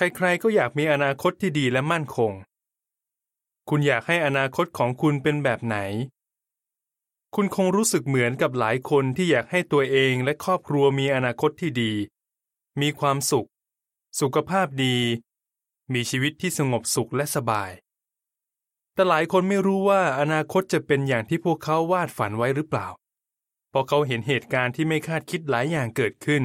ใครๆก็อยากมีอนาคตที่ดีและมั่นคง คุณอยากให้อนาคตของคุณเป็นแบบไหน คุณคงรู้สึกเหมือนกับหลายคนที่อยากให้ตัวเองและครอบครัวมีอนาคตที่ดี มีความสุข สุขภาพดี มีชีวิตที่สงบสุขและสบาย แต่หลายคนไม่รู้ว่าอนาคตจะเป็นอย่างที่พวกเขาวาดฝันไว้หรือเปล่า เพราะเขาเห็นเหตุการณ์ที่ไม่คาดคิดหลายอย่างเกิดขึ้น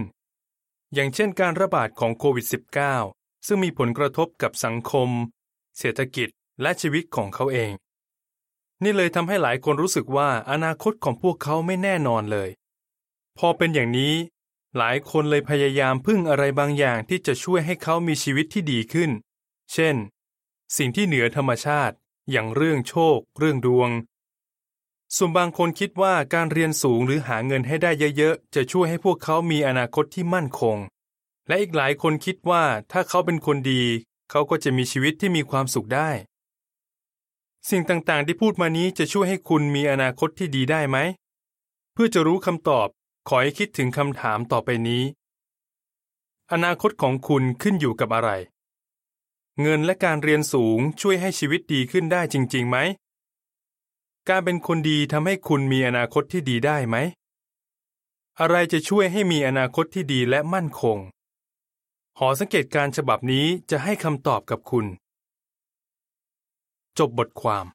อย่างเช่นการระบาดของโควิด -19 ซึ่งมีผลกระทบกับสังคม เศรษฐกิจและชีวิตของเขาเอง นี่เลยทำให้หลายคนรู้สึกว่าอนาคตของพวกเขาไม่แน่นอนเลย พอเป็นอย่างนี้ หลายคนเลยพยายามพึ่งอะไรบางอย่างที่จะช่วยให้เขามีชีวิตที่ดีขึ้น เช่น สิ่งที่เหนือธรรมชาติอย่างเรื่องโชค เรื่องดวง ส่วนบางคนคิดว่าการเรียนสูงหรือหาเงินให้ได้เยอะๆ จะช่วยให้พวกเขามีอนาคตที่มั่นคง และอีกหลายคนคิดว่าถ้าเขาเป็นคนดี เขาก็จะมีชีวิตที่มีความสุขได้ สิ่งต่างๆที่พูดมานี้จะช่วยให้คุณมีอนาคตที่ดีได้ไหม เพื่อจะรู้คำตอบ ขอให้คิดถึงคำถามต่อไปนี้ อนาคตของคุณขึ้นอยู่กับอะไร เงินและการเรียนสูงช่วยให้ชีวิตดีขึ้นได้จริงๆไหม การเป็นคนดีทำให้คุณมีอนาคตที่ดีได้ไหม อะไรจะช่วยให้มีอนาคตที่ดีและมั่นคง หอสังเกตการฉบับนี้จะให้คำตอบกับคุณ จบบทความ